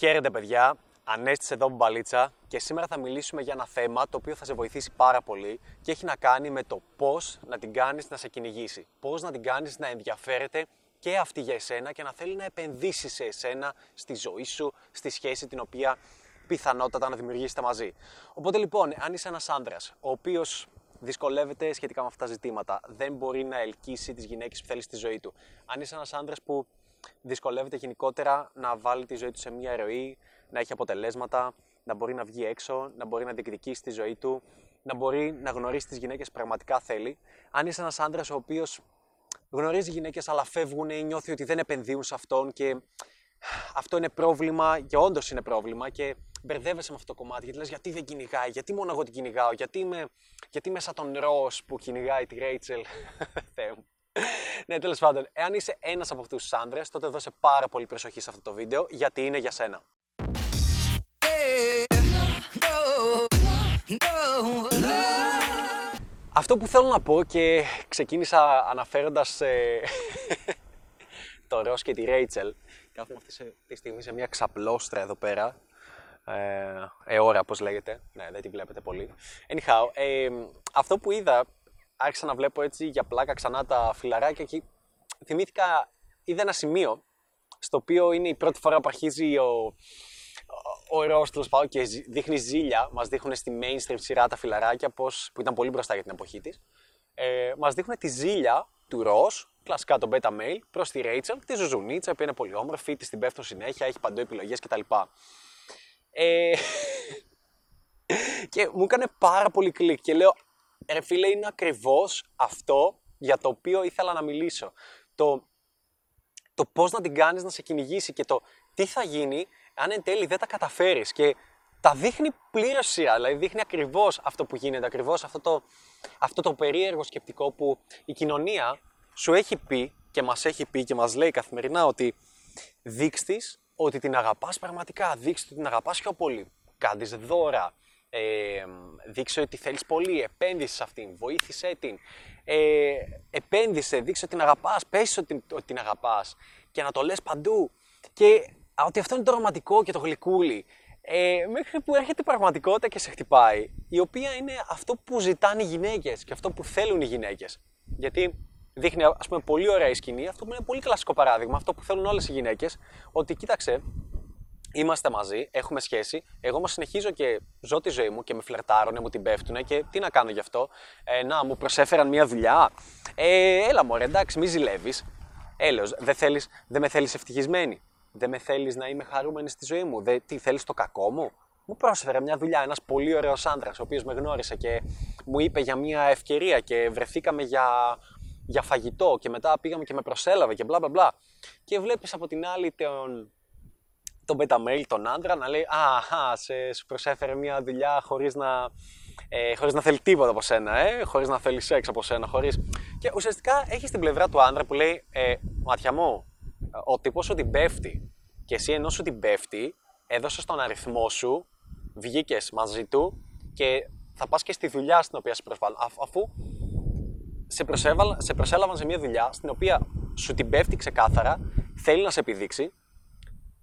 Χαίρετε παιδιά, Ανέστης εδώ μπαλίτσα και σήμερα θα μιλήσουμε για ένα θέμα το οποίο θα σε βοηθήσει πάρα πολύ και έχει να κάνει με το πώς να την κάνεις να σε κυνηγήσει. Πώς να την κάνεις να ενδιαφέρεται και αυτή για εσένα και να θέλει να επενδύσει σε εσένα, στη ζωή σου, στη σχέση την οποία πιθανότατα να δημιουργήσετε μαζί. Οπότε λοιπόν, αν είσαι ένας άντρας ο οποίος δυσκολεύεται σχετικά με αυτά τα ζητήματα, δεν μπορεί να ελκύσει τις γυναίκες που θέλεις στη ζωή του. Αν είσαι ένας άντρας που δυσκολεύεται γενικότερα να βάλει τη ζωή του σε μια ροή, να έχει αποτελέσματα, να μπορεί να βγει έξω, να μπορεί να διεκδικήσει τη ζωή του, να μπορεί να γνωρίσει τις γυναίκες που πραγματικά θέλει. Αν είσαι ένας άντρας ο οποίος γνωρίζει γυναίκες αλλά φεύγουν ή νιώθει ότι δεν επενδύουν σε αυτόν και αυτό είναι πρόβλημα και όντως είναι πρόβλημα και μπερδεύεσαι με αυτό το κομμάτι γιατί λες γιατί δεν κυνηγάει, γιατί μόνο εγώ την κυνηγάω, γιατί είμαι, γιατί είμαι σαν τον Ρος που κυνηγάει τη Ρέιτσελ. Θεέ μου ναι, τέλος πάντων, εάν είσαι ένας από αυτούς τους άντρε, τότε δώσε πάρα πολύ προσοχή σε αυτό το βίντεο, γιατί είναι για σένα. Αυτό που θέλω να πω και ξεκίνησα αναφέροντας ε, το Ρος και τη Ρέιτσελ. Κάθομαι αυτή τη στιγμή σε μια ξαπλώστρα εδώ πέρα. Ε, εώρα, πώς λέγεται. Ναι, δεν τη βλέπετε πολύ. Anyhow, ε, αυτό που είδα άρχισα να βλέπω έτσι για πλάκα ξανά τα φιλαράκια και θυμήθηκα, είδα ένα σημείο στο οποίο είναι η πρώτη φορά που αρχίζει ο, ο Ρος τέλος και δείχνει ζήλια. Μας δείχνουν στη mainstream σειρά τα φιλαράκια πώς, που ήταν πολύ μπροστά για την εποχή της. Ε, Μας δείχνουν τη ζήλια του Ρο, κλασικά τον beta mail, προς τη Rachel, τη Ζουζουνίτσα, που είναι πολύ όμορφη, τη την πέφτουν συνέχεια, έχει παντού επιλογές κτλ. Ε, και μου έκανε πάρα πολύ κλικ και λέω, ρε φίλε, είναι ακριβώς αυτό για το οποίο ήθελα να μιλήσω. Το, το πώς να την κάνεις να σε κυνηγήσει και το τι θα γίνει αν εν τέλει δεν τα καταφέρεις. Και τα δείχνει πλήρως σειρά, δηλαδή δείχνει ακριβώς αυτό που γίνεται, ακριβώς αυτό το, αυτό το περίεργο σκεπτικό που η κοινωνία σου έχει πει και μας έχει πει και μας λέει καθημερινά ότι δείξτε ότι την αγαπάς πραγματικά, δείξτε ότι την αγαπάς πιο πολύ. Κάνεις δώρα, ε, δείξε ότι θέλεις πολύ, επένδυσες σε αυτήν, βοήθησέ την, ε, επένδυσε, δείξε ότι την αγαπάς, πες ότι, ότι την αγαπάς και να το λες παντού και ότι αυτό είναι το ρομαντικό και το γλυκούλι. Ε, μέχρι που έρχεται η πραγματικότητα και σε χτυπάει, η οποία είναι αυτό που ζητάνε οι γυναίκες και αυτό που θέλουν οι γυναίκες. Γιατί δείχνει, ας πούμε, πολύ ωραία η σκηνή, αυτό που είναι πολύ κλασικό παράδειγμα, αυτό που θέλουν όλες οι γυναίκες, ότι κοίταξε, Είμαστε μαζί, έχουμε σχέση. Εγώ όμως συνεχίζω και ζω τη ζωή μου και με φλερτάρουν, μου την πέφτουν και τι να κάνω γι' αυτό. Ε, να, μου προσέφεραν μια δουλειά. Ε, έλα μωρέ, εντάξει, μη ζηλεύεις. Έλεος, δεν, θέλεις, δεν με θέλεις ευτυχισμένη. Δεν με θέλεις να είμαι χαρούμενη στη ζωή μου. Δεν, τι θέλεις το κακό μου; Μου πρόσφερε μια δουλειά ένας πολύ ωραίος άντρα, ο οποίος με γνώρισε και μου είπε για μια ευκαιρία και βρεθήκαμε για, για φαγητό και μετά πήγαμε και με προσέλαβε και μπλα μπλα μπλα. Και βλέπεις από την άλλη τον τον beta τον άντρα, να λέει «Αχα, σε, σου προσέφερε μια δουλειά χωρίς να, ε, χωρίς να θέλει τίποτα από σένα, ε, χωρίς να θέλει σεξ από σένα, χωρίς...» Και ουσιαστικά έχει την πλευρά του άντρα που λέει ε, «Μάτια μου, ο τύπος σου την πέφτει και εσύ ενώ σου την πέφτει, έδωσες τον αριθμό σου, βγήκες μαζί του και θα πας και στη δουλειά στην οποία σε προσβάλλουν, αφού σε, σε προσέλαβαν σε μια δουλειά στην οποία σου την πέφτει ξεκάθαρα, θέλει να σε επιδείξει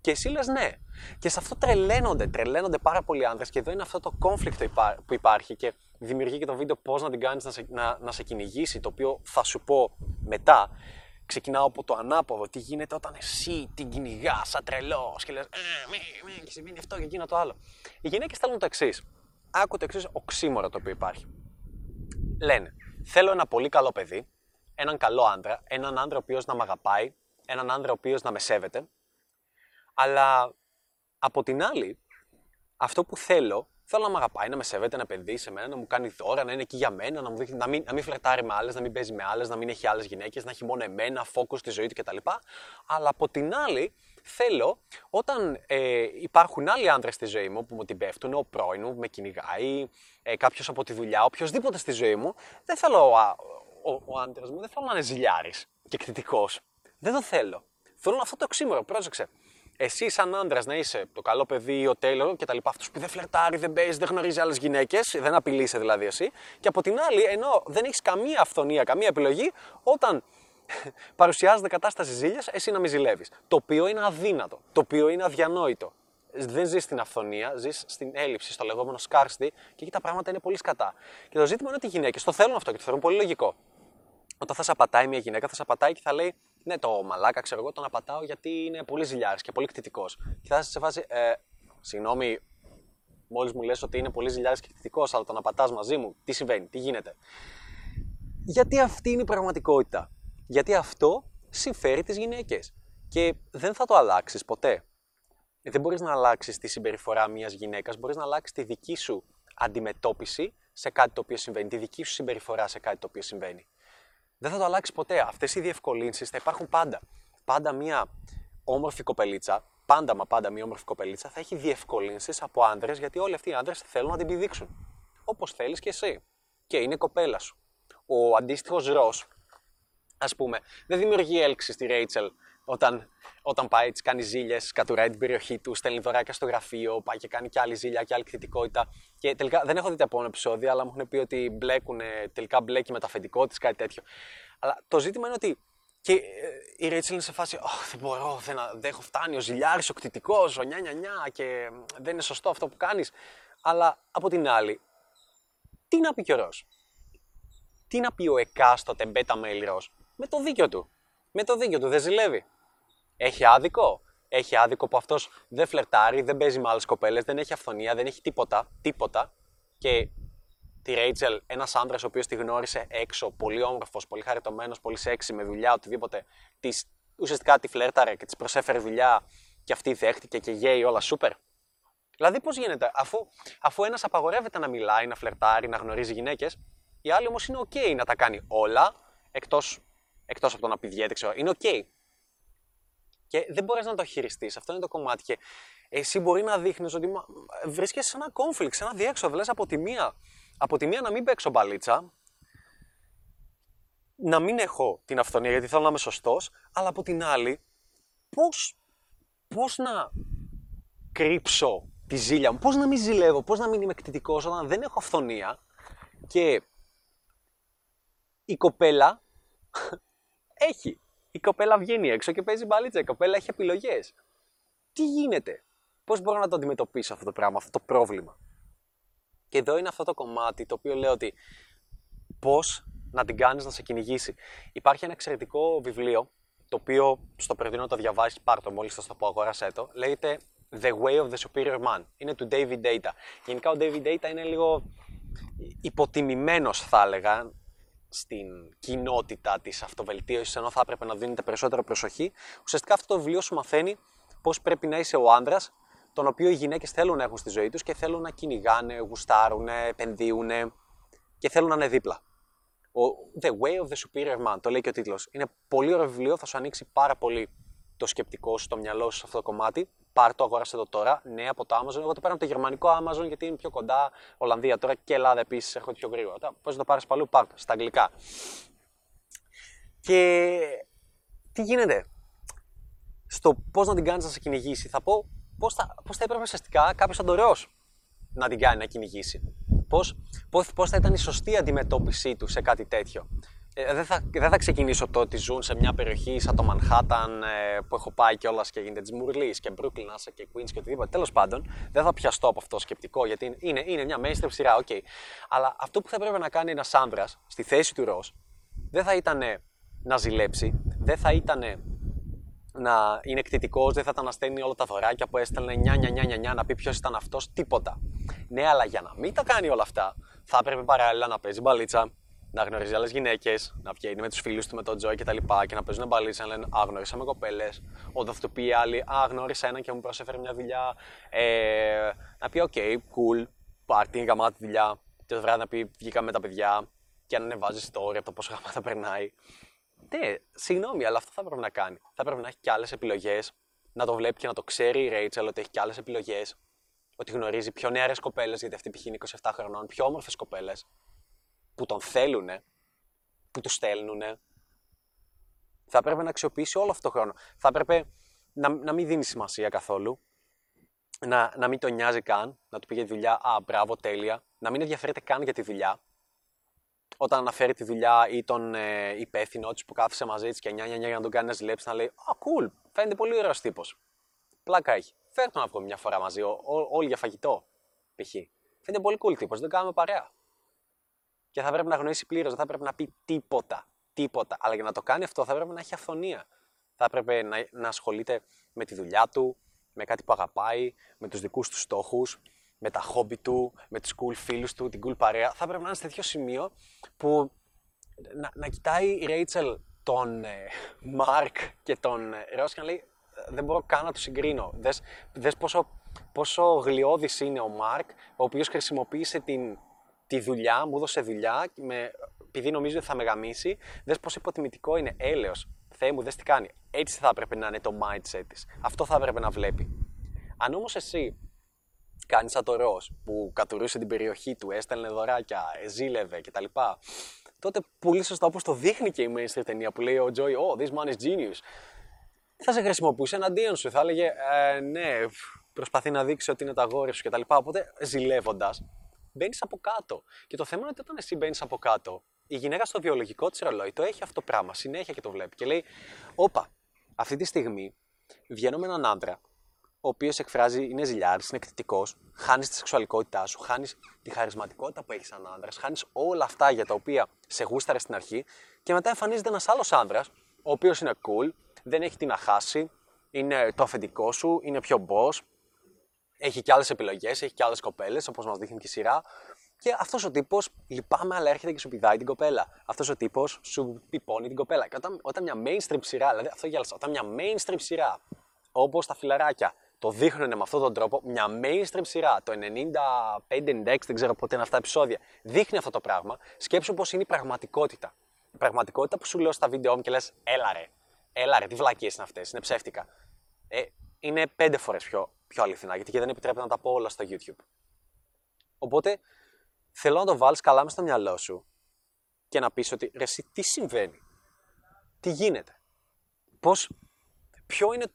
και εσύ λες ναι. Και σε αυτό τρελαίνονται, τρελαίνονται πάρα πολλοί άνδρες και εδώ είναι αυτό το conflict που υπάρχει και δημιουργεί και το βίντεο πώς να την κάνεις να σε, να, να σε κυνηγήσει, το οποίο θα σου πω μετά. Ξεκινάω από το ανάποδο, τι γίνεται όταν εσύ την κυνηγάς σαν τρελός και λες ε, μη, μη, και συμβαίνει αυτό και εκείνο το άλλο. Οι γυναίκες θέλουν το εξής. Άκου το εξής οξύμορο το οποίο υπάρχει. Λένε, θέλω ένα πολύ καλό παιδί, έναν καλό άντρα, έναν άντρα ο οποίος να με αγαπάει, έναν άντρα ο οποίος να με σέβεται, αλλά από την άλλη, αυτό που θέλω, θέλω να με αγαπάει, να με σέβεται, να επενδύσει σε μένα, να μου κάνει δώρα, να είναι εκεί για μένα, να, μου δείχνει, να, μην, να μην φλερτάρει με άλλες, να μην παίζει με άλλες, να μην έχει άλλες γυναίκες, να έχει μόνο εμένα, φόκο στη ζωή του κτλ. Αλλά από την άλλη, θέλω όταν ε, υπάρχουν άλλοι άντρες στη ζωή μου που μου την πέφτουν, ο πρώην μου, με κυνηγάει, ε, κάποιος από τη δουλειά, οποιοδήποτε στη ζωή μου, δεν θέλω ο, ο, ο άντρας μου, δεν θέλω να είναι ζηλιάρης και εκτιτικό. Δεν το θέλω. Θέλω αυτό το οξύμορο, πρόσεξε εσύ, σαν άντρας, να είσαι το καλό παιδί, ο τέλειο και τα λοιπά, αυτός που δεν φλερτάρει, δεν παίζει, δεν γνωρίζει άλλες γυναίκες, δεν απειλείσαι δηλαδή εσύ. Και από την άλλη, ενώ δεν έχεις καμία αυθονία, καμία επιλογή, όταν παρουσιάζεται κατάσταση ζήλιας, εσύ να μην ζηλεύεις. Το οποίο είναι αδύνατο, το οποίο είναι αδιανόητο. δεν ζεις στην αυθονία, ζεις στην έλλειψη, στο λεγόμενο scarcity και εκεί τα πράγματα είναι πολύ σκατά. Και το ζήτημα είναι ότι οι γυναίκες το θέλουν αυτό και το θεωρούν πολύ λογικό. Όταν θα σε απατάει μια γυναίκα, θα σε απατάει και θα λέει Ναι, το μαλάκα, ξέρω εγώ, τον απατάω γιατί είναι πολύ ζηλιάρης και πολύ κτητικός. Και θα σε φάση, ε, Συγγνώμη, μόλις μου λες ότι είναι πολύ ζηλιάρης και κτητικός, αλλά τον απατάς μαζί μου, τι συμβαίνει, τι γίνεται. Γιατί αυτή είναι η πραγματικότητα. Γιατί αυτό συμφέρει τις γυναίκες. Και δεν θα το αλλάξεις ποτέ. Δεν μπορείς να αλλάξεις τη συμπεριφορά μιας γυναίκας, μπορείς να αλλάξεις τη δική σου αντιμετώπιση σε κάτι το οποίο συμβαίνει, τη δική σου συμπεριφορά σε κάτι το οποίο συμβαίνει. Δεν θα το αλλάξει ποτέ. Αυτές οι διευκολύνσεις θα υπάρχουν πάντα. Πάντα μια όμορφη κοπελίτσα, πάντα μα πάντα μια όμορφη κοπελίτσα, θα έχει διευκολύνσεις από άντρε, γιατί όλοι αυτοί οι άντρε θέλουν να την πηδήξουν. Όπως θέλεις και εσύ. Και είναι κοπέλα σου. Ο αντίστοιχος ρος, ας πούμε, δεν δημιουργεί έλξη στη Ρέιτσελ όταν, όταν πάει, τη κάνει ζήλιες, κατουράει την περιοχή του, στέλνει δωράκια στο γραφείο, πάει και κάνει και άλλη ζήλια και άλλη κριτικότητα. Και τελικά δεν έχω δει τα επόμενα επεισόδια, αλλά μου έχουν πει ότι μπλέκουν, τελικά μπλέκει με τα αφεντικό τη, κάτι τέτοιο. Αλλά το ζήτημα είναι ότι και ε, η Ρέιτσελ είναι σε φάση, oh, δεν μπορώ, δεν, δεν έχω φτάνει, ο ζηλιάρης, ο κτητικός, ο νιά, νιά, νιά, και δεν είναι σωστό αυτό που κάνεις. Αλλά από την άλλη, τι να πει και ο Ρος; Τι να πει ο εκάστοτε μπέτα μέλη Με το δίκιο του. Με το δίκιο του, δεν ζηλεύει. Έχει άδικο; Έχει άδικο που αυτός δεν φλερτάρει, δεν παίζει με άλλες κοπέλες, δεν έχει αυθονία, δεν έχει τίποτα. Τίποτα. Και τη Ρέιτσελ, ένας άντρας ο οποίος τη γνώρισε έξω, πολύ όμορφος, πολύ χαριτωμένος, πολύ σεξι, με δουλειά, οτιδήποτε, της, ουσιαστικά τη φλέρταρε και της προσέφερε δουλειά και αυτή δέχτηκε και γέει όλα σούπερ. Δηλαδή, πώς γίνεται, αφού, αφού ένας απαγορεύεται να μιλάει, να φλερτάρει, να γνωρίζει γυναίκες, η άλλη όμως είναι OK να τα κάνει όλα, εκτός εκτός από το να πηδιέται, ξέρω. Είναι OK. Και δεν μπορείς να το χειριστείς. Αυτό είναι το κομμάτι. Και εσύ μπορεί να δείχνεις ότι βρίσκεσαι σε ένα conflict, σε ένα διέξοδο. Λες από τη μία, από τη μία να μην παίξω μπαλίτσα, να μην έχω την αυθονία γιατί θέλω να είμαι σωστός, αλλά από την άλλη, πώς πώς να κρύψω τη ζήλια μου, πώς να μην ζηλεύω, πώς να μην είμαι εκτιτικό όταν δεν έχω αυθονία και η κοπέλα έχει η κοπέλα βγαίνει έξω και παίζει μπαλίτσα. Η κοπέλα έχει επιλογές. Τι γίνεται, πώς μπορώ να το αντιμετωπίσω αυτό το πράγμα, αυτό το πρόβλημα; Και εδώ είναι αυτό το κομμάτι το οποίο λέω ότι πώς να την κάνεις να σε κυνηγήσει. Υπάρχει ένα εξαιρετικό βιβλίο το οποίο στο προτείνω να το διαβάσει, πάρ το μόλις θα το πω, αγόρασέ το. Λέγεται The Way of the Superior Man. Είναι του David Data. Γενικά ο David Data είναι λίγο υποτιμημένος, θα έλεγα στην κοινότητα της αυτοβελτίωσης, ενώ θα έπρεπε να δίνετε περισσότερο προσοχή. Ουσιαστικά αυτό το βιβλίο σου μαθαίνει πώς πρέπει να είσαι ο άντρας, τον οποίο οι γυναίκες θέλουν να έχουν στη ζωή τους και θέλουν να κυνηγάνε, γουστάρουν, επενδύουν και θέλουν να είναι δίπλα. The Way of the Superior Man, το λέει και ο τίτλος. Είναι πολύ ωραίο βιβλίο, θα σου ανοίξει πάρα πολύ το σκεπτικό σου, το μυαλό σου σε αυτό το κομμάτι. Πάρ το, αγόρασε το τώρα. Ναι, από το Amazon. Εγώ το παίρνω από το γερμανικό Amazon γιατί είναι πιο κοντά. Ολλανδία τώρα και Ελλάδα επίσης έρχονται πιο γρήγορα. Πώς να το πάρεις παλού, πάρ το στα αγγλικά. Και τι γίνεται; Στο πώς να την κάνεις να σε κυνηγήσει, θα πω πώς θα, πώς θα έπρεπε ουσιαστικά κάποιος αντορεό να την κάνει να κυνηγήσει. Πώς πώς, θα ήταν η σωστή αντιμετώπιση του σε κάτι τέτοιο. Ε, δεν, θα, δεν θα ξεκινήσω το ότι ζουν σε μια περιοχή σαν το Μανχάταν ε, που έχω πάει κιόλας και γίνεται της Μουρλής και Brooklyn, και Queens και οτιδήποτε. Τέλος πάντων, δεν θα πιαστώ από αυτό το σκεπτικό γιατί είναι, είναι μια mainstream σειρά, OK. Okay. Αλλά αυτό που θα έπρεπε να κάνει ένας άνδρας στη θέση του Ρος δεν θα ήταν να ζηλέψει, δεν θα ήταν να είναι κτητικός, δεν θα ήταν να στέλνει όλα τα δωράκια που έστελνε νιά, νιά, νιά, νιά, νιά να πει ποιος ήταν αυτός, τίποτα. Ναι, αλλά για να μην τα κάνει όλα αυτά, θα έπρεπε παράλληλα να παίζει μπαλίτσα, να γνωρίζει άλλες γυναίκες, να βγαίνει με τους φίλους του, με τον Τζόι κτλ. Και, και να παίζουν μπαλίτσα, να λένε Α, γνώρισα με κοπέλες. Όταν του πει η άλλη, Α, γνώρισα έναν και μου προσέφερε μια δουλειά. Ε, να πει: OK, okay, cool, πάρ' τη, γαμάτη δουλειά. Και το βράδυ να πει: Βγήκα με τα παιδιά και να ανεβάζει story από το πόσο γαμάτα περνάει. Ναι, συγγνώμη, αλλά αυτό θα πρέπει να κάνει. Θα πρέπει να έχει και άλλες επιλογές, να το βλέπει και να το ξέρει η Ρέιτσελ ότι έχει και άλλες επιλογές. Ότι γνωρίζει πιο νεαρές κοπέλες, γιατί αυτή π.χ. είναι 27 χρονών, πιο όμορφες κοπέλες που τον θέλουν, που τους στέλνουν. Θα έπρεπε να αξιοποιήσει όλο αυτό το χρόνο. Θα έπρεπε να, να μην δίνει σημασία καθόλου. Να, να μην τον νοιάζει καν, να του πει για τη δουλειά, Α, μπράβο, τέλεια. Να μην ενδιαφέρεται καν για τη δουλειά. Όταν αναφέρει τη δουλειά ή τον ε, υπεύθυνο της που κάθισε μαζί της και νιά, νιά, νιά, για να τον κάνει να ζηλέψει, να λέει Α, cool, φαίνεται πολύ ωραίος τύπος. Πλάκα έχει. φέρνω να βγούμε μια φορά μαζί, ό, ό, όλοι για φαγητό. Π.χ. Φαίνεται πολύ cool τύπος, δεν κάνουμε παρέα. Και θα πρέπει να γνωρίσει πλήρως, δεν θα πρέπει να πει τίποτα. Τίποτα. Αλλά για να το κάνει αυτό θα πρέπει να έχει αυθονία. Θα έπρεπε να, να ασχολείται με τη δουλειά του, με κάτι που αγαπάει, με τους δικούς του στόχους, με τα χόμπι του, με τους cool φίλους του, την cool παρέα. Θα έπρεπε να είναι σε τέτοιο σημείο που να, να κοιτάει η Ρέιτσελ τον Μάρκ και τον Ρος και να λέει δεν μπορώ καν να του συγκρίνω. Δες, δες πόσο, πόσο γλιώδης είναι ο Μάρκ, ο οποίος χρησιμοποίησε την, τη δουλειά, μου έδωσε δουλειά, με, επειδή νομίζει ότι θα με γαμίσει, δες πόσο υποτιμητικό είναι, έλεος. Θεέ μου, δες τι κάνει. Έτσι θα έπρεπε να είναι το mindset της. Αυτό θα έπρεπε να βλέπει. Αν όμως εσύ κάνεις σαν το Ρος, που κατουρούσε την περιοχή του, έστελνε δωράκια, ζήλευε κτλ τότε πολύ σωστά όπως το δείχνει και η mainstream ταινία που λέει ο Joy, Oh, this man is genius. Θα σε χρησιμοποιούσε εναντίον σου. Θα έλεγε ε, Ναι, προσπαθεί να δείξει ότι είναι τα γόρια σου κτλ. Οπότε ζηλεύοντας, μπαίνεις από κάτω. Και το θέμα είναι ότι όταν εσύ μπαίνεις από κάτω, η γυναίκα στο βιολογικό της ρολόι το έχει αυτό το πράγμα συνέχεια και το βλέπει. Και λέει, Όπα, αυτή τη στιγμή βγαίνω με έναν άντρα ο οποίος εκφράζει, είναι ζηλιάρης, είναι εκτιτικό, χάνεις τη σεξουαλικότητά σου, χάνεις τη χαρισματικότητα που έχεις σαν άντρα, χάνεις όλα αυτά για τα οποία σε γούσταρες στην αρχή και μετά εμφανίζεται ένας άλλος άντρα, ο οποίος είναι cool, δεν έχει τι να χάσει, είναι το αφεντικό σου, είναι πιο boss, έχει και άλλες επιλογές, έχει και άλλες κοπέλες, όπως μας δείχνει και η σειρά. Και αυτός ο τύπος, λυπάμαι, αλλά έρχεται και σου πηδάει την κοπέλα. Αυτός ο τύπος σου πιπώνει την κοπέλα. Και όταν, όταν μια mainstream σειρά, δηλαδή αυτό γέλασα, όταν μια mainstream σειρά, όπως τα φιλαράκια, το δείχνουν με αυτόν τον τρόπο. Μια mainstream σειρά, το 95-96, δεν ξέρω πότε είναι αυτά τα επεισόδια, δείχνει αυτό το πράγμα. Σκέψου πώς είναι η πραγματικότητα. Η πραγματικότητα που σου λέω στα βίντεο μου και λες, έλα ρε, έλα ρε, τι βλακίες είναι αυτές, είναι ψεύτικα. Ε, είναι πέντε φορές πιο, πιο αληθινά, γιατί και δεν επιτρέπεται να τα πω όλα στο YouTube. Οπότε θέλω να το βάλεις καλά μες στο μυαλό σου και να πεις ότι ρε, εσύ, τι συμβαίνει, τι γίνεται, πώς, ποιο είναι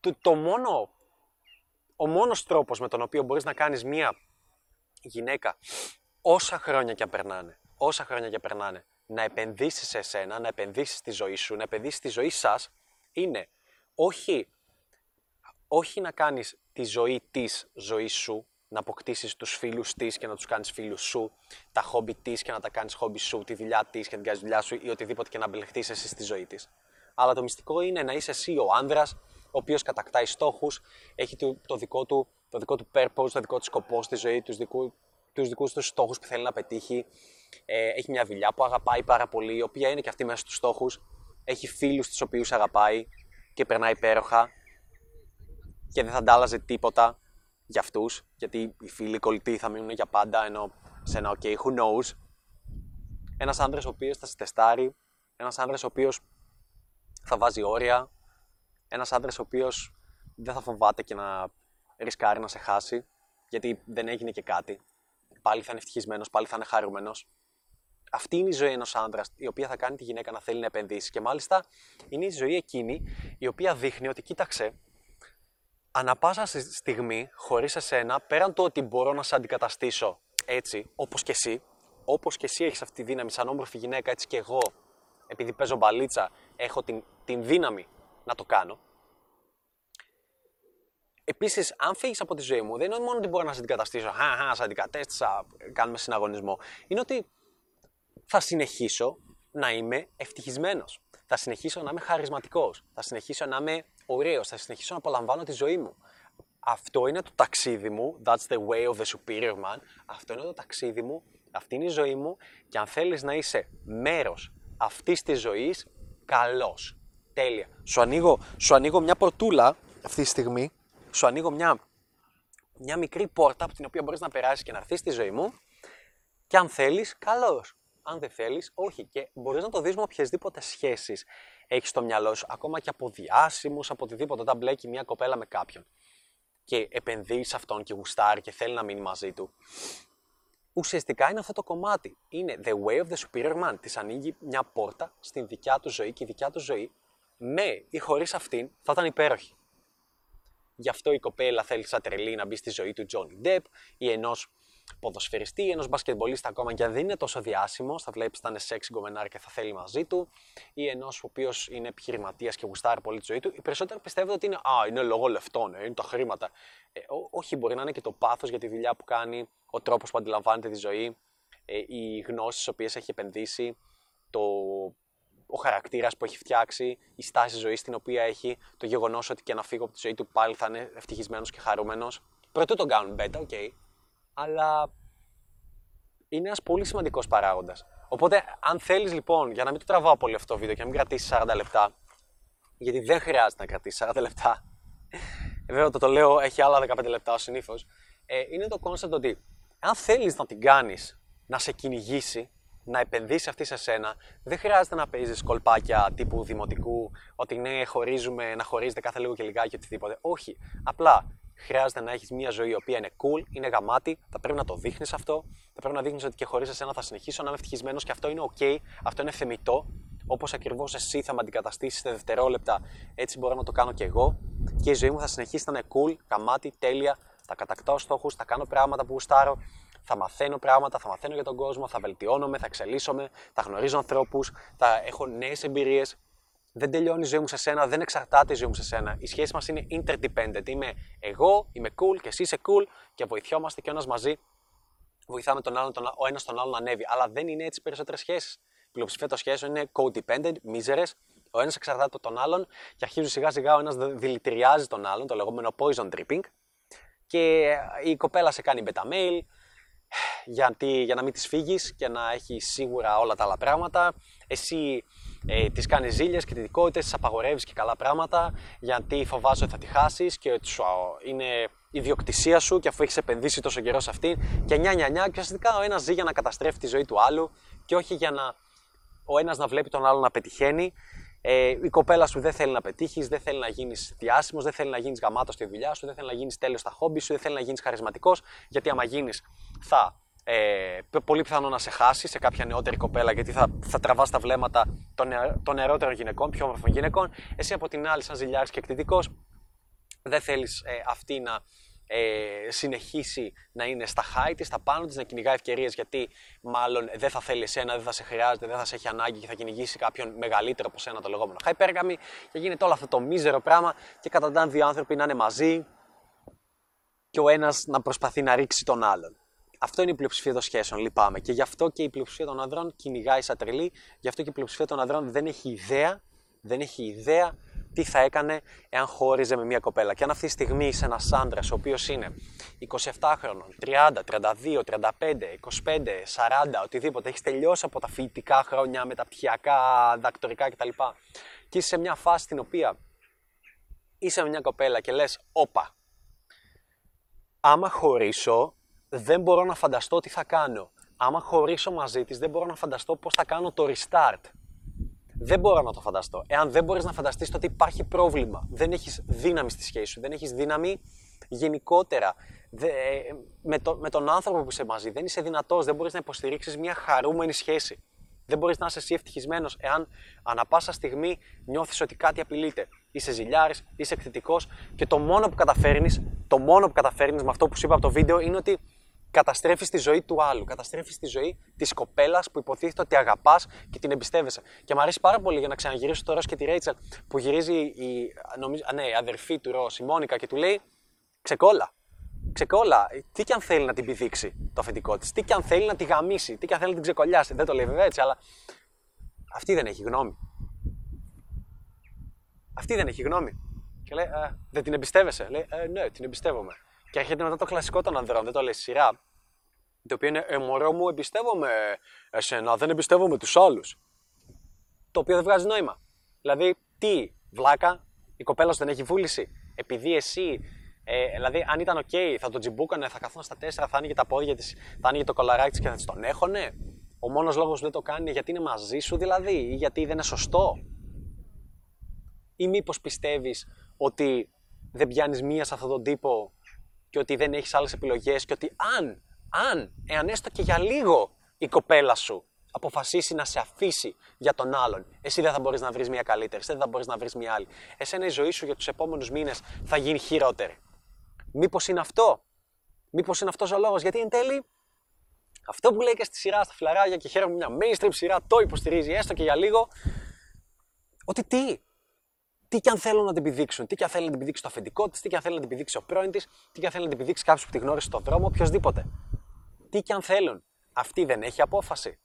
το, το μόνο ο μόνος τρόπος με τον οποίο μπορείς να κάνεις μία γυναίκα όσα χρόνια και περνάνε, όσα χρόνια και περνάνε, να επενδύσεις σε εσένα, να επενδύσεις στη ζωή σου, να επενδύσεις στη ζωή σας, είναι όχι, όχι να κάνεις τη ζωή της ζωής σου, να αποκτήσεις τους φίλους της και να τους κάνεις φίλους σου, τα χόμπι της και να τα κάνεις χόμπι σου, τη δουλειά της και να την κάνεις δουλειά σου ή οτιδήποτε και να μπλεχτείς εσύ στη ζωή της. Αλλά το μυστικό είναι να είσαι εσύ ο άνδρας ο οποίος κατακτάει στόχους, έχει το, δικό του, το δικό του purpose, το δικό του σκοπό στη ζωή, τους δικού, τους δικούς τους στόχους που θέλει να πετύχει. Ε, έχει μια δουλειά που αγαπάει πάρα πολύ, η οποία είναι και αυτή μέσα στους στόχους. Έχει φίλους τους οποίους αγαπάει και περνάει υπέροχα και δεν θα αντάλλαζε τίποτα για αυτούς, γιατί οι φίλοι κολλητοί θα μείνουν για πάντα, ενώ σε ένα ok, who knows. Ένας άντρας ο οποίος θα σε τεστάρει, ένας άντρας ο οποίος θα βάζει όρια, ένας άντρα ο οποίος δεν θα φοβάται και να ρισκάρει να σε χάσει, γιατί δεν έγινε και κάτι. Πάλι θα είναι ευτυχισμένος, πάλι θα είναι χαρούμενος. Αυτή είναι η ζωή ενός άντρα, η οποία θα κάνει τη γυναίκα να θέλει να επενδύσει. Και μάλιστα είναι η ζωή εκείνη η οποία δείχνει ότι κοίταξε, ανα πάσα στιγμή, χωρίς εσένα, πέραν το ότι μπορώ να σε αντικαταστήσω έτσι, όπως και εσύ, όπως και εσύ έχεις αυτή τη δύναμη, σαν όμορφη γυναίκα, έτσι και εγώ, επειδή παίζω μπαλίτσα, έχω την, την δύναμη να το κάνω. Επίσης, αν φύγεις από τη ζωή μου, δεν είναι μόνο ότι μπορώ να σε αντικαταστήσω, χα, σε αντικατέστησα, κάνουμε συναγωνισμό. Είναι ότι θα συνεχίσω να είμαι ευτυχισμένος. Θα συνεχίσω να είμαι χαρισματικός. Θα συνεχίσω να είμαι ωραίος. Θα συνεχίσω να απολαμβάνω τη ζωή μου. Αυτό είναι το ταξίδι μου. That's the way of the superior man. Αυτό είναι το ταξίδι μου. Αυτή είναι η ζωή μου. Και αν θέλεις να είσαι μέρος αυτής της ζωής, καλώ. Τέλεια. Σου ανοίγω, σου ανοίγω μια πορτούλα αυτή τη στιγμή. Σου ανοίγω μια, μια μικρή πόρτα από την οποία μπορείς να περάσεις και να έρθεις στη ζωή μου. Και αν θέλεις, καλώ. Αν δεν θέλεις, όχι. Και μπορείς να το δεις με οποιασδήποτε σχέσεις έχεις στο μυαλό σου, ακόμα και από διάσημους, από οτιδήποτε. Όταν μπλέκει μια κοπέλα με κάποιον και επενδύεις σε αυτόν και γουστάρει και θέλει να μείνει μαζί του. Ουσιαστικά είναι αυτό το κομμάτι. Είναι the way of the superior man. Της ανοίγει μια πόρτα στην δικιά του ζωή και η δικιά του ζωή με ή χωρίς αυτήν θα ήταν υπέροχη. Γι' αυτό η κοπέλα θέλει σαν τρελή να μπει στη ζωή του Johnny Depp ή ενός ποδοσφαιριστή, ενός μπασκετμπολίστα ακόμα και αν δεν είναι τόσο διάσημο, θα βλέπεις θα είναι σεξ γκομενάρ και θα θέλει μαζί του, ή ενός ο οποίος είναι επιχειρηματίας και γουστάρει πολύ τη ζωή του. Οι περισσότεροι πιστεύουν ότι είναι, Α, είναι λόγω λεφτών, ε, είναι τα χρήματα. Ε, ό, όχι, μπορεί να είναι και το πάθος για τη δουλειά που κάνει, ο τρόπος που αντιλαμβάνεται τη ζωή, ε, οι γνώσεις τις οποίες έχει επενδύσει, το, ο χαρακτήρας που έχει φτιάξει, η στάση ζωής την οποία έχει, το γεγονός ότι και να φύγω από τη ζωή του πάλι θα είναι ευτυχισμένος και χαρούμενος. Προτού τον κάνουν beta, OK. Okay αλλά είναι ένας πολύ σημαντικός παράγοντας. Οπότε, αν θέλεις λοιπόν, για να μην το τραβάω πολύ αυτό το βίντεο και να μην κρατήσεις 40 λεπτά, γιατί δεν χρειάζεται να κρατήσεις 40 λεπτά. Ε, βέβαια, το, το λέω, έχει άλλα 15 λεπτά ως συνήθως. Ε, είναι το concept ότι αν θέλεις να την κάνεις να σε κυνηγήσει, να επενδύσεις αυτή σε σένα, δεν χρειάζεται να παίζεις κολπάκια τύπου δημοτικού, ότι ναι, χωρίζουμε, να χωρίζετε κάθε λίγο και λιγάκι οτιδήποτε. Όχι. Απλά χρειάζεται να έχεις μια ζωή η οποία είναι cool, είναι γαμάτη, θα πρέπει να το δείχνεις αυτό, θα πρέπει να δείχνεις ότι και χωρίς εσένα θα συνεχίσω να είμαι ευτυχισμένος και αυτό είναι OK, αυτό είναι θεμητό. Όπως ακριβώς εσύ θα με αντικαταστήσεις σε δευτερόλεπτα, έτσι μπορώ να το κάνω κι εγώ. Και η ζωή μου θα συνεχίσει να είναι cool, γαμάτη, τέλεια. Θα κατακτάω στόχους, θα κάνω πράγματα που γουστάρω, θα μαθαίνω πράγματα, θα μαθαίνω για τον κόσμο, θα βελτιώνομαι, θα εξελίσσομαι, θα γνωρίζω ανθρώπους, θα έχω νέες εμπειρίες δεν τελειώνει η ζωή μου σε σένα, δεν εξαρτάται η ζωή μου σε σένα. Η σχέση μας είναι interdependent. Είμαι εγώ, είμαι cool και εσύ είσαι cool και βοηθιόμαστε και ο ένας μαζί. Βοηθάμε τον άλλον, τον, ο ένας τον άλλον να ανέβει. Αλλά δεν είναι έτσι περισσότερες σχέσεις. Η πλειοψηφία των σχέσεων είναι codependent, μίζερες. Ο ένας εξαρτάται από τον άλλον και αρχίζει σιγά σιγά ο ένας δηλητηριάζει τον άλλον, το λεγόμενο poison dripping. Και η κοπέλα σε κάνει beta mail, γιατί, για να μην της φύγεις και να έχει σίγουρα όλα τα άλλα πράγματα. Εσύ ε, τη κάνεις ζήλια και δυτικότητε, τη απαγορεύεις και καλά πράγματα, γιατί φοβάσαι ότι θα τη χάσεις και ότι σου, είναι ιδιοκτησία σου και αφού έχεις επενδύσει τόσο καιρό σε αυτήν. Και νιά νιά νιά, και ουσιαστικά ο ένας ζει για να καταστρέφει τη ζωή του άλλου και όχι για να ο ένας να βλέπει τον άλλο να πετυχαίνει. Ε, η κοπέλα σου δεν θέλει να πετύχεις, δεν θέλει να γίνεις διάσημος, δεν θέλει να γίνεις γαμάτος στη δουλειά σου, δεν θέλει να γίνεις τέλειος στα χόμπι σου, δεν θέλει να γίνεις χαρισματικός, γιατί άμα γίνεις θα ε, πολύ πιθανό να σε χάσει σε κάποια νεότερη κοπέλα γιατί θα, θα τραβάς τα βλέμματα των, των νεαρότερων γυναικών, πιο όμορφων γυναικών. Εσύ από την άλλη, σαν ζηλιάρης και εκτιτικό, δεν θέλεις ε, αυτή να ε, συνεχίσει να είναι στα high της, στα πάνω της, να κυνηγάει ευκαιρίες γιατί μάλλον δεν θα θέλει εσένα, δεν θα σε χρειάζεται, δεν θα σε έχει ανάγκη και θα κυνηγήσει κάποιον μεγαλύτερο από σένα, το λεγόμενο hypergamy και γίνεται όλο αυτό το μίζερο πράγμα και καταντάνε δύο άνθρωποι να είναι μαζί και ο ένας να προσπαθεί να ρίξει τον άλλον. Αυτό είναι η πλειοψηφία των σχέσεων, λυπάμαι. Και γι' αυτό και η πλειοψηφία των ανδρών κυνηγάει σαν τρελή, γι' αυτό και η πλειοψηφία των ανδρών δεν έχει ιδέα, δεν έχει ιδέα τι θα έκανε εάν χώριζε με μια κοπέλα. Και αν αυτή τη στιγμή είσαι ένας άντρας, ο οποίος είναι 27 χρονών, 30, 32, 35, 25, 40, οτιδήποτε, έχεις τελειώσει από τα φοιτητικά χρόνια, μεταπτυχιακά, δακτορικά κτλ. Και είσαι σε μια φάση στην οποία είσαι με μια κοπέλα και λες, όπα, άμα χωρίσω, δεν μπορώ να φανταστώ τι θα κάνω. Άμα χωρίσω μαζί της, δεν μπορώ να φανταστώ πώς θα κάνω το restart. Δεν μπορώ να το φανταστώ. Εάν δεν μπορείς να φανταστείς ότι υπάρχει πρόβλημα, δεν έχεις δύναμη στη σχέση σου, δεν έχεις δύναμη γενικότερα ε, με, το, με τον άνθρωπο που είσαι μαζί, δεν είσαι δυνατός, δεν μπορείς να υποστηρίξεις μια χαρούμενη σχέση. Δεν μπορείς να είσαι εσύ ευτυχισμένος εάν ανα πάσα στιγμή νιώθεις ότι κάτι απειλείται. Είσαι ζηλιάρης, είσαι εκθετικός και το μόνο που καταφέρνεις, το μόνο που καταφέρνεις με αυτό που σου είπα από το βίντεο είναι ότι καταστρέφεις τη ζωή του άλλου. Καταστρέφεις τη ζωή της κοπέλας που υποτίθεται ότι αγαπάς και την εμπιστεύεσαι. Και μου αρέσει πάρα πολύ για να ξαναγυρίσω το Ρο και τη Ρέιτσελ που γυρίζει η, νομίζω, ναι, η αδερφή του Ρο, η Μόνικα, και του λέει Ξεκόλα. Ξεκόλα. Τι και αν θέλει να την πηδήξει το αφεντικό της, τι και αν θέλει να τη γαμίσει, τι και αν θέλει να την ξεκολλιάσει. Δεν το λέει βέβαια έτσι, αλλά αυτή δεν έχει γνώμη. Αυτή δεν έχει γνώμη. Και λέει, «Ε, δεν την εμπιστεύεσαι. Λέει, ε, ναι, την εμπιστεύομαι. Και έρχεται μετά το κλασικό των ανδρών, δεν το λέει σειρά. Το οποίο είναι, ε, μωρό μου, εμπιστεύομαι εσένα, δεν εμπιστεύομαι τους άλλους. Το οποίο δεν βγάζει νόημα. Δηλαδή, τι, βλάκα, η κοπέλα σου δεν έχει βούληση; Επειδή εσύ, ε, δηλαδή, αν ήταν OK, θα τον τζιμπούκανε, θα καθόταν στα τέσσερα, θα άνοιγε τα πόδια της, θα άνοιγε το κολαράκι της και θα της τον έχωνε. Ο μόνος λόγος που δεν το κάνει είναι γιατί είναι μαζί σου, δηλαδή, ή γιατί δεν είναι σωστό; Ή μήπως πιστεύεις ότι δεν πιάνεις μία σε αυτόν τον τύπο και ότι δεν έχεις άλλες επιλογές και ότι αν, αν, εάν έστω και για λίγο η κοπέλα σου αποφασίσει να σε αφήσει για τον άλλον, εσύ δεν θα μπορείς να βρεις μια καλύτερη, εσύ δεν θα μπορείς να βρεις μια άλλη. Εσένα η ζωή σου για τους επόμενους μήνες θα γίνει χειρότερη. Μήπως είναι αυτό, μήπως είναι αυτός ο λόγος, γιατί εν τέλει Αυτό που λέει και στη σειρά στα φιλαράκια και χαίρομαι μια mainstream σειρά το υποστηρίζει έστω και για λίγο. Ότι τι, τι και αν θέλουν να την επιδείξουν, τι και αν θέλει να την επιδείξει το αφεντικό της, τι και αν θέλει να την επιδείξει ο πρώην της, τι και αν θέλει να την επιδείξει κάποιος που τη γνώρισε στον δρόμο, οποιοδήποτε. Τι και αν θέλουν. Αυτή δεν έχει απόφαση.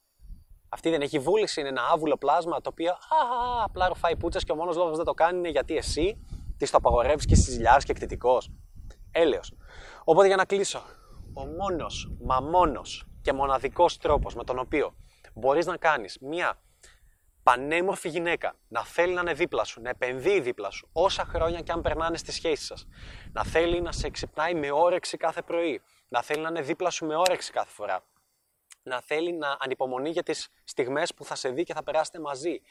Αυτή δεν έχει βούληση, είναι ένα άβουλο πλάσμα το οποίο α, απλά ρουφάει πούτσες και ο μόνος λόγος δεν το κάνει είναι γιατί εσύ της το απαγορεύεις και ζηλιάρει και εκτιτικό. Έλεος. Οπότε για να κλείσω, ο μόνος, μα μόνος και μοναδικός τρόπος με τον οποίο μπορείς να κάνεις μια πανέμορφη γυναίκα. Να θέλει να είναι δίπλα σου, να επενδύει δίπλα σου, όσα χρόνια και αν περνάνε στη σχέση σας, να θέλει να σε ξυπνάει με όρεξη κάθε πρωί, να θέλει να είναι δίπλα σου με όρεξη κάθε φορά, να θέλει να ανυπομονεί για τις στιγμές που θα σε δει και θα περάσετε μαζί.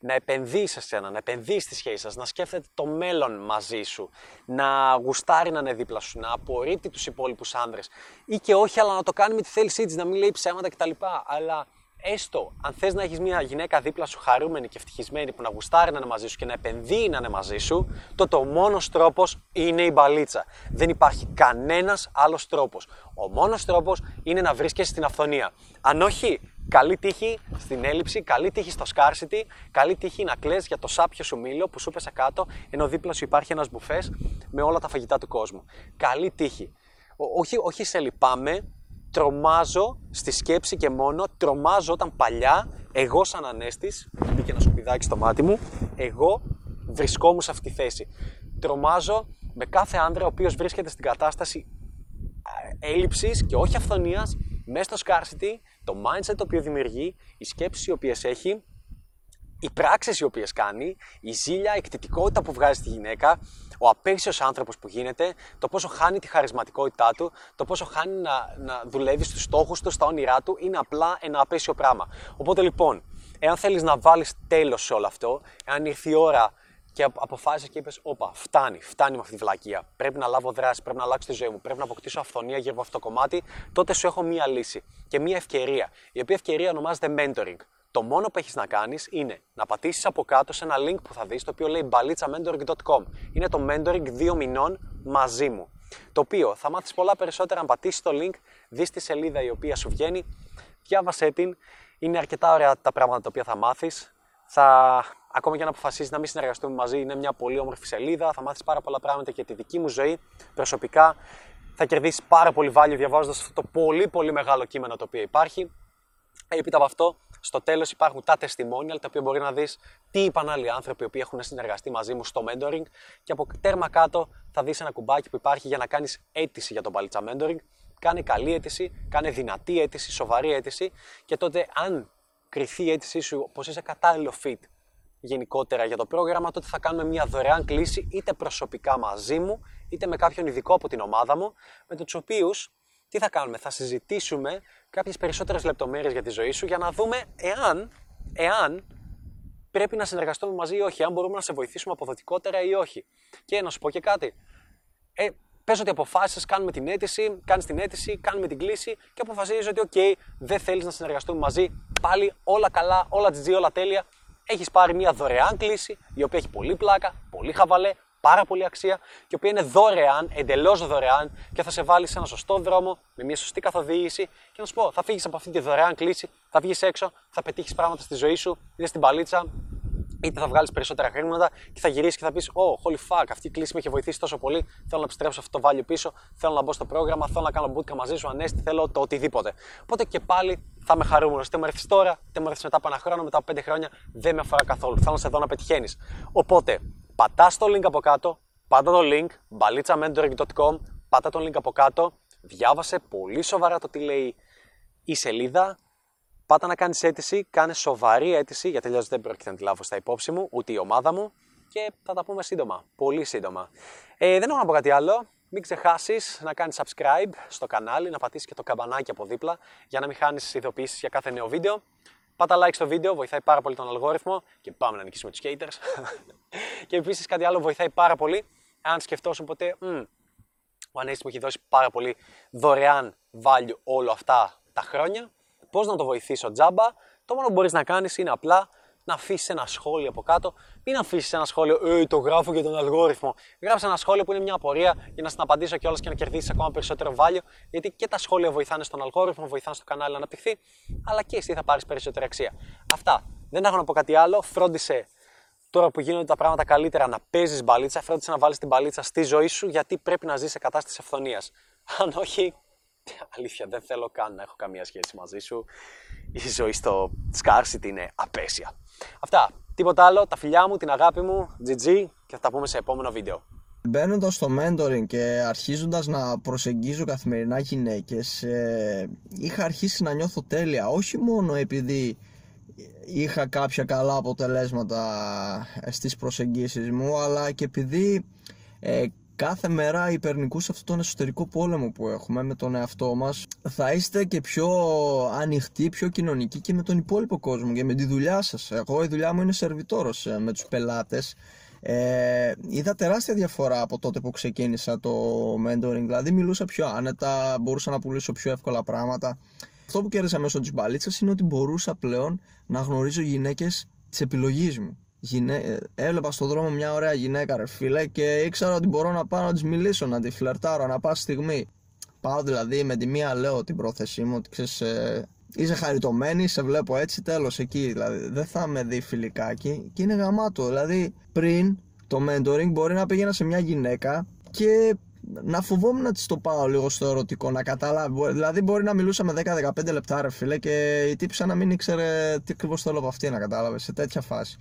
Να επενδύεις σε σένα, να επενδύεις στη σχέση σας, να σκέφτεται το μέλλον μαζί σου, να γουστάρει να είναι δίπλα σου, να απορρίπτει τους υπόλοιπους άνδρες. Ή και όχι, αλλά να το κάνει με τη θέλησή της, να μην λέει ψέματα κτλ. Αλλά έστω αν θες να έχεις μια γυναίκα δίπλα σου χαρούμενη και ευτυχισμένη που να γουστάρει να είναι μαζί σου και να επενδύει να είναι μαζί σου, τότε ο μόνος τρόπος είναι η μπαλίτσα. Δεν υπάρχει κανένας άλλος τρόπος. Ο μόνος τρόπος είναι να βρίσκεσαι στην αυθονία. Αν όχι, καλή τύχη στην έλλειψη, καλή τύχη στο scarcity, καλή τύχη να κλαις για το σάπιο σου μήλο που σου πέσε κάτω, ενώ δίπλα σου υπάρχει ένας μπουφές με όλα τα φαγητά του κόσμου. Καλή τύχη. όχι, όχι σε λυπάμαι, τρομάζω στη σκέψη και μόνο, τρομάζω όταν παλιά, εγώ σαν ανέστης, μπήκε ένα σκουπιδάκι στο μάτι μου, εγώ βρισκόμουν σε αυτή τη θέση. Τρομάζω με κάθε άντρα ο οποίος βρίσκεται στην κατάσταση έλλειψης και όχι αυθονίας, μέσα στο scarcity, το mindset το οποίο δημιουργεί, οι σκέψεις οι οποίες έχει, οι πράξεις οι οποίες κάνει, η ζήλια, η εκτιτικότητα που βγάζει στη γυναίκα, ο απέσιος άνθρωπος που γίνεται, το πόσο χάνει τη χαρισματικότητά του, το πόσο χάνει να, να δουλεύει στους στόχους του, στα όνειρά του, είναι απλά ένα απέσιο πράγμα. Οπότε λοιπόν, εάν θέλεις να βάλεις τέλος σε όλο αυτό, εάν ήρθε η ώρα και αποφάσισες και είπες: Όπα, φτάνει, φτάνει με αυτή τη βλακεία. Πρέπει να λάβω δράση, πρέπει να αλλάξω τη ζωή μου, πρέπει να αποκτήσω αυθονία γύρω από αυτό το κομμάτι. Τότε σου έχω μία λύση και μία ευκαιρία. Η οποία ευκαιρία ονομάζεται mentoring. Το μόνο που έχεις να κάνεις είναι να πατήσεις από κάτω σε ένα link που θα δεις, το οποίο λέει balitza.mentoring.com. Είναι το mentoring δύο μηνών μαζί μου. Το οποίο θα μάθεις πολλά περισσότερα αν πατήσεις το link, δεις τη σελίδα η οποία σου βγαίνει, διάβασέ την. Είναι αρκετά ωραία τα πράγματα τα οποία θα μάθεις. Θα, ακόμα και να αποφασίσεις να μην συνεργαστούμε μαζί, είναι μια πολύ όμορφη σελίδα. Θα μάθεις πάρα πολλά πράγματα για τη δική μου ζωή προσωπικά. Θα κερδίσεις πάρα πολύ value διαβάζοντας αυτό το πολύ πολύ μεγάλο κείμενο το οποίο υπάρχει. Έπειτα από αυτό, στο τέλος υπάρχουν τα testimonial, τα οποία μπορεί να δεις τι είπαν άλλοι άνθρωποι οι οποίοι έχουν συνεργαστεί μαζί μου στο mentoring. Και από τέρμα κάτω θα δεις ένα κουμπάκι που υπάρχει για να κάνεις αίτηση για τον παλίτσα mentoring. Κάνε καλή αίτηση, κάνε δυνατή αίτηση, σοβαρή αίτηση. Και τότε, αν κρυθεί η αίτησή σου πως είσαι κατάλληλο fit γενικότερα για το πρόγραμμα, τότε θα κάνουμε μια δωρεάν κλίση είτε προσωπικά μαζί μου, είτε με κάποιον ειδικό από την ομάδα μου, με τους οποίους τι θα κάνουμε, θα συζητήσουμε κάποιες περισσότερες λεπτομέρειες για τη ζωή σου για να δούμε εάν, εάν πρέπει να συνεργαστούμε μαζί ή όχι, αν μπορούμε να σε βοηθήσουμε αποδοτικότερα ή όχι. Και να σου πω και κάτι. Ε, Πες ότι αποφάσισες, κάνουμε την αίτηση, κάνεις την αίτηση, κάνουμε την κλίση και αποφασίζεις ότι, OK, δεν θέλεις να συνεργαστούμε μαζί. Πάλι όλα καλά, όλα GG, όλα τέλεια. Έχεις πάρει μια δωρεάν κλίση, η οποία έχει πολύ πλάκα, πολύ χαβαλέ, πάρα πολύ αξία και η οποία είναι δωρεάν, εντελώς δωρεάν και θα σε βάλει σε ένα σωστό δρόμο, με μια σωστή καθοδήγηση και να σου πω, θα φύγεις από αυτή τη δωρεάν κλίση, θα βγεις έξω, θα πετύχεις πράγματα στη ζωή σου, είτε στην παλίτσα, είτε θα βγάλεις περισσότερα χρήματα και θα γυρίσεις και θα πεις: Oh, holy fuck, αυτή η κλίση με έχει βοηθήσει τόσο πολύ. Θέλω να επιστρέψω αυτό το value πίσω. Θέλω να μπω στο πρόγραμμα. Θέλω να κάνω bootcamp μαζί σου. Ανέστη, θέλω το οτιδήποτε. Οπότε και πάλι θα είμαι χαρούμενος. Είτε μου έρθεις τώρα, είτε μου έρθεις μετά από ένα χρόνο, μετά από πέντε χρόνια. Δεν με αφορά καθόλου. Θέλω να σε δω να πετυχαίνεις. Οπότε πατά το link από κάτω, πάτα το link, balitzamentoring.com, πάτα το link από κάτω, διάβασε πολύ σοβαρά το τι λέει η σελίδα, πάτα να κάνεις αίτηση, κάνε σοβαρή αίτηση, γιατί αλλιώς δεν πρόκειται να τη λάβω στα υπόψη μου, ούτε η ομάδα μου και θα τα πούμε σύντομα, πολύ σύντομα. Ε, δεν έχω να πω κάτι άλλο, μην ξεχάσεις να κάνεις subscribe στο κανάλι, να πατήσεις και το καμπανάκι από δίπλα για να μην χάνεις ειδοποιήσεις για κάθε νέο βίντεο. Πάτα like στο βίντεο, βοηθάει πάρα πολύ τον αλγόριθμο και πάμε να νικήσουμε τους haters. και επίσης κάτι άλλο βοηθάει πάρα πολύ, αν σκεφτόσουν ποτέ, ο Ανέστης μου έχει δώσει πάρα πολύ δωρεάν value όλα αυτά τα χρόνια, πώς να το βοηθήσω τζάμπα, το μόνο που μπορείς να κάνεις είναι απλά να αφήσεις ένα σχόλιο από κάτω. Μην αφήσεις ένα σχόλιο, Ε, το γράφω για τον αλγόριθμο. Γράψε ένα σχόλιο που είναι μια απορία για να στην απαντήσω κιόλας και να κερδίσεις ακόμα περισσότερο value. Γιατί και τα σχόλια βοηθάνε στον αλγόριθμο, βοηθάνε στο κανάλι να αναπτυχθεί, αλλά και εσύ θα πάρεις περισσότερη αξία. Αυτά. Δεν έχω να πω κάτι άλλο. Φρόντισε τώρα που γίνονται τα πράγματα καλύτερα να παίζεις μπαλίτσα, φρόντισε να βάλεις την μπαλίτσα στη ζωή σου γιατί πρέπει να ζεις σε κατάσταση ευθονία. Αν όχι, αλήθεια δεν θέλω καν να έχω καμία σχέση μαζί σου. Η ζωή στο scarcity είναι απέσια. Αυτά. Τίποτα άλλο. Τα φιλιά μου, την αγάπη μου, GG και θα τα πούμε σε επόμενο βίντεο. Μπαίνοντας στο mentoring και αρχίζοντας να προσεγγίζω καθημερινά γυναίκες, ε, είχα αρχίσει να νιώθω τέλεια. Όχι μόνο επειδή είχα κάποια καλά αποτελέσματα στις προσεγγίσεις μου αλλά και επειδή ε, κάθε μέρα υπερνικούσε αυτόν τον εσωτερικό πόλεμο που έχουμε με τον εαυτό μας θα είστε και πιο ανοιχτοί, πιο κοινωνικοί και με τον υπόλοιπο κόσμο και με τη δουλειά σας. Εγώ η δουλειά μου είναι σερβιτόρος ε, με τους πελάτες ε, είδα τεράστια διαφορά από τότε που ξεκίνησα το mentoring δηλαδή μιλούσα πιο άνετα, μπορούσα να πουλήσω πιο εύκολα πράγματα αυτό που κέρδισα μέσω της μπαλίτσας είναι ότι μπορούσα πλέον να γνωρίζω γυναίκες της επιλογής μου. Γυναί... Έβλεπα στον δρόμο μια ωραία γυναίκα, ρε φίλε, και ήξερα ότι μπορώ να πάω να της μιλήσω, να τη φλερτάρω, να πάω στιγμή. Πάω δηλαδή με τη μία λέω την πρόθεσή μου ότι ξέρεις, ε, είσαι χαριτωμένης, σε βλέπω έτσι, τέλος εκεί. Δηλαδή δεν θα με δει φιλικάκι και είναι γαμάτο. Δηλαδή πριν το mentoring μπορεί να πήγαινα σε μια γυναίκα και να φοβόμουν να της το πάω λίγο στο ερωτικό, να καταλάβει. Δηλαδή, μπορεί να μιλούσαμε 10-15 λεπτά, ρε φίλε, και η τύψα να μην ήξερε τι ακριβώς θέλω από αυτή να κατάλαβε σε τέτοια φάση.